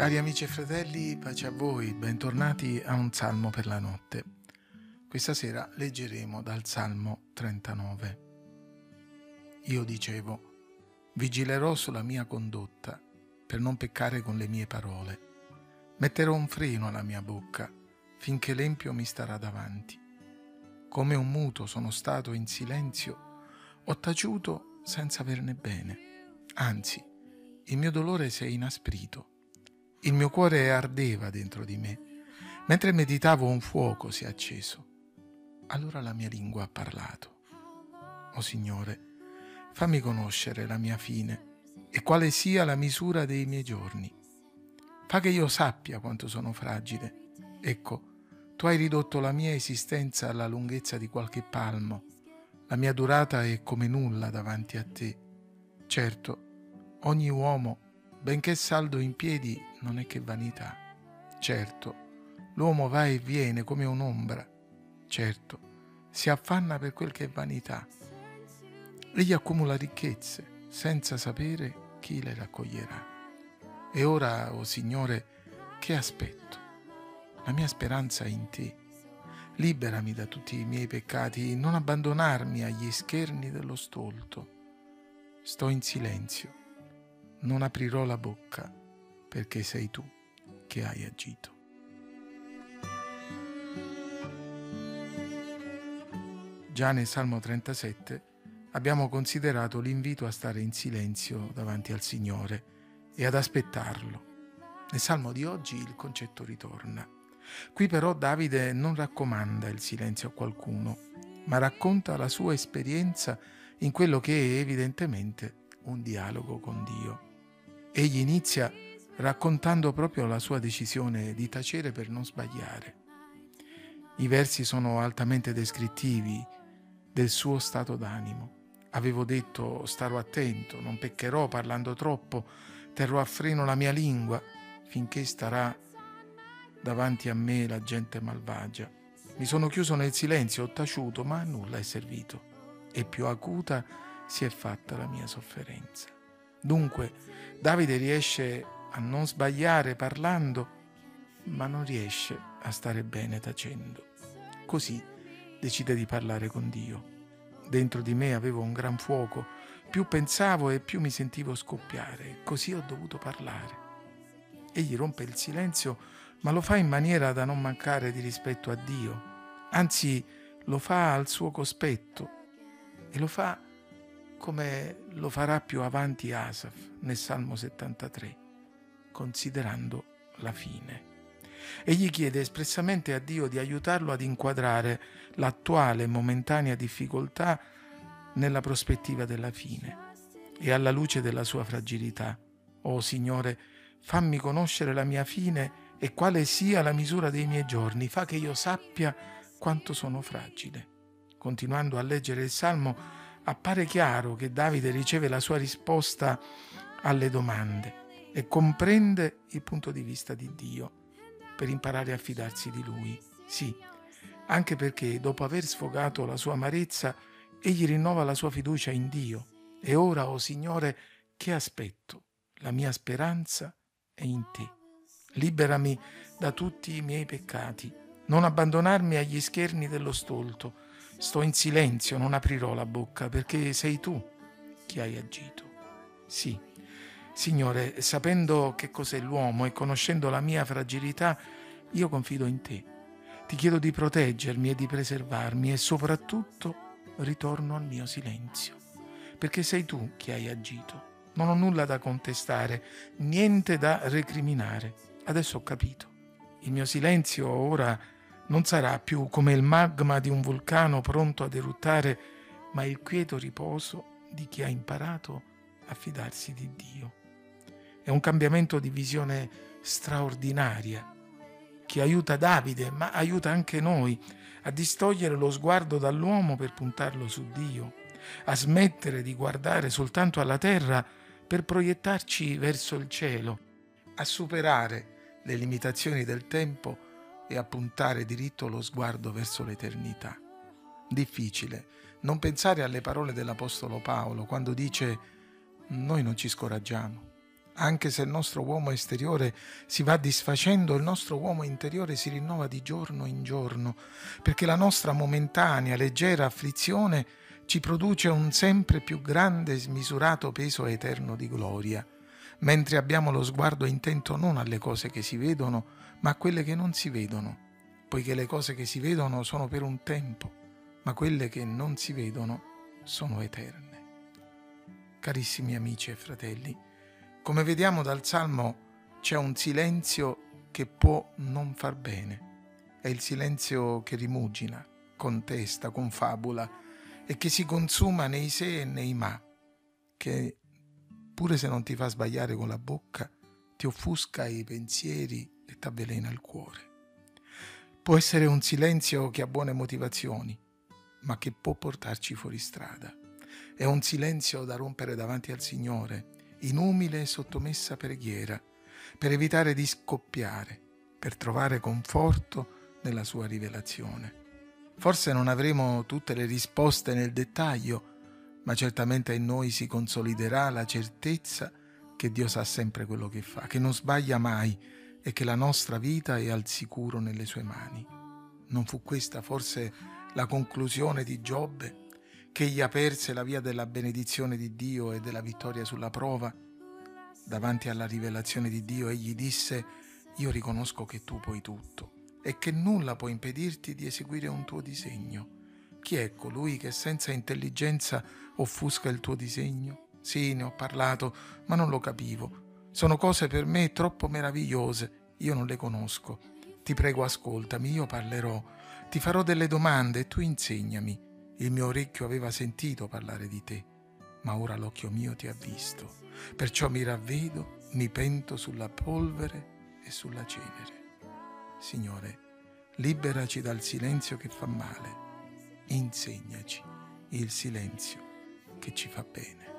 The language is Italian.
Cari amici e fratelli, pace a voi, bentornati a un salmo per la notte. Questa sera leggeremo dal Salmo 39. Io dicevo, vigilerò sulla mia condotta per non peccare con le mie parole. Metterò un freno alla mia bocca finché l'empio mi starà davanti. Come un muto sono stato in silenzio, ho taciuto senza averne bene. Anzi, il mio dolore si è inasprito il mio cuore ardeva dentro di me. Mentre meditavo un fuoco si è acceso. Allora la mia lingua ha parlato. Oh Signore, fammi conoscere la mia fine e quale sia la misura dei miei giorni. Fa che io sappia quanto sono fragile. Ecco, tu hai ridotto la mia esistenza alla lunghezza di qualche palmo. La mia durata è come nulla davanti a te. Certo, ogni uomo benché saldo in piedi, non è che vanità. Certo, l'uomo va e viene come un'ombra. Certo, si affanna per quel che è vanità. Egli accumula ricchezze senza sapere chi le raccoglierà. E ora, o oh Signore, che aspetto? La mia speranza è in te. Liberami da tutti i miei peccati, non abbandonarmi agli scherni dello stolto. Sto in silenzio non aprirò la bocca perché sei tu che hai agito. Già nel Salmo 37 abbiamo considerato l'invito a stare in silenzio davanti al Signore e ad aspettarlo. Nel Salmo di oggi il concetto ritorna. Qui però Davide non raccomanda il silenzio a qualcuno, ma racconta la sua esperienza in quello che è evidentemente un dialogo con Dio. Egli inizia raccontando proprio la sua decisione di tacere per non sbagliare. I versi sono altamente descrittivi del suo stato d'animo. Avevo detto starò attento, non peccherò parlando troppo, terrò a freno la mia lingua finché starà davanti a me la gente malvagia. Mi sono chiuso nel silenzio, ho taciuto, ma a nulla è servito e più acuta si è fatta la mia sofferenza. Dunque Davide riesce a non sbagliare parlando, ma non riesce a stare bene tacendo. Così decide di parlare con Dio. Dentro di me avevo un gran fuoco, più pensavo e più mi sentivo scoppiare, così ho dovuto parlare. Egli rompe il silenzio, ma lo fa in maniera da non mancare di rispetto a Dio, anzi lo fa al suo cospetto e lo fa come lo farà più avanti Asaf nel Salmo 73, considerando la fine. Egli chiede espressamente a Dio di aiutarlo ad inquadrare l'attuale momentanea difficoltà nella prospettiva della fine e alla luce della sua fragilità. Oh Signore, fammi conoscere la mia fine e quale sia la misura dei miei giorni, fa che io sappia quanto sono fragile. Continuando a leggere il Salmo, appare chiaro che Davide riceve la sua risposta alle domande e comprende il punto di vista di Dio per imparare a fidarsi di lui. Sì, anche perché dopo aver sfogato la sua amarezza, egli rinnova la sua fiducia in Dio. E ora, o oh Signore, che aspetto? La mia speranza è in te. Liberami da tutti i miei peccati, non abbandonarmi agli scherni dello stolto, Sto in silenzio, non aprirò la bocca perché sei tu che hai agito. Sì, Signore, sapendo che cos'è l'uomo e conoscendo la mia fragilità, io confido in te. Ti chiedo di proteggermi e di preservarmi e soprattutto ritorno al mio silenzio, perché sei tu che hai agito. Non ho nulla da contestare, niente da recriminare. Adesso ho capito. Il mio silenzio ora non sarà più come il magma di un vulcano pronto ad eruttare, ma il quieto riposo di chi ha imparato a fidarsi di Dio. È un cambiamento di visione straordinaria che aiuta Davide, ma aiuta anche noi a distogliere lo sguardo dall'uomo per puntarlo su Dio, a smettere di guardare soltanto alla terra per proiettarci verso il cielo, a superare le limitazioni del tempo e a puntare diritto lo sguardo verso l'eternità. Difficile non pensare alle parole dell'Apostolo Paolo quando dice noi non ci scoraggiamo, Anche se il nostro uomo esteriore si va disfacendo, il nostro uomo interiore si rinnova di giorno in giorno, perché la nostra momentanea, leggera afflizione ci produce un sempre più grande e smisurato peso eterno di gloria, mentre abbiamo lo sguardo intento non alle cose che si vedono, ma a quelle che non si vedono, poiché le cose che si vedono sono per un tempo, ma quelle che non si vedono sono eterne. Carissimi amici e fratelli, come vediamo dal Salmo c'è un silenzio che può non far bene. È il silenzio che rimugina, contesta, confabula e che si consuma nei se e nei ma, che pure se non ti fa sbagliare con la bocca, ti offusca i pensieri e ti avvelena il cuore. Può essere un silenzio che ha buone motivazioni, ma che può portarci fuori strada. È un silenzio da rompere davanti al Signore, in umile e sottomessa preghiera, per evitare di scoppiare, per trovare conforto nella sua rivelazione. Forse non avremo tutte le risposte nel dettaglio, ma certamente in noi si consoliderà la certezza che Dio sa sempre quello che fa, che non sbaglia mai e che la nostra vita è al sicuro nelle sue mani. Non fu questa forse la conclusione di Giobbe che egli aperse la via della benedizione di Dio e della vittoria sulla prova. Davanti alla rivelazione di Dio egli disse, io riconosco che tu puoi tutto e che nulla può impedirti di eseguire un tuo disegno. Chi è colui che senza intelligenza offusca il tuo disegno? Sì, ne ho parlato, ma non lo capivo. Sono cose per me troppo meravigliose, io non le conosco. Ti prego, ascoltami, io parlerò, ti farò delle domande e tu insegnami. Il mio orecchio aveva sentito parlare di te, ma ora l'occhio mio ti ha visto. Perciò mi ravvedo, mi pento sulla polvere e sulla cenere. Signore, liberaci dal silenzio che fa male, insegnaci il silenzio che ci fa bene.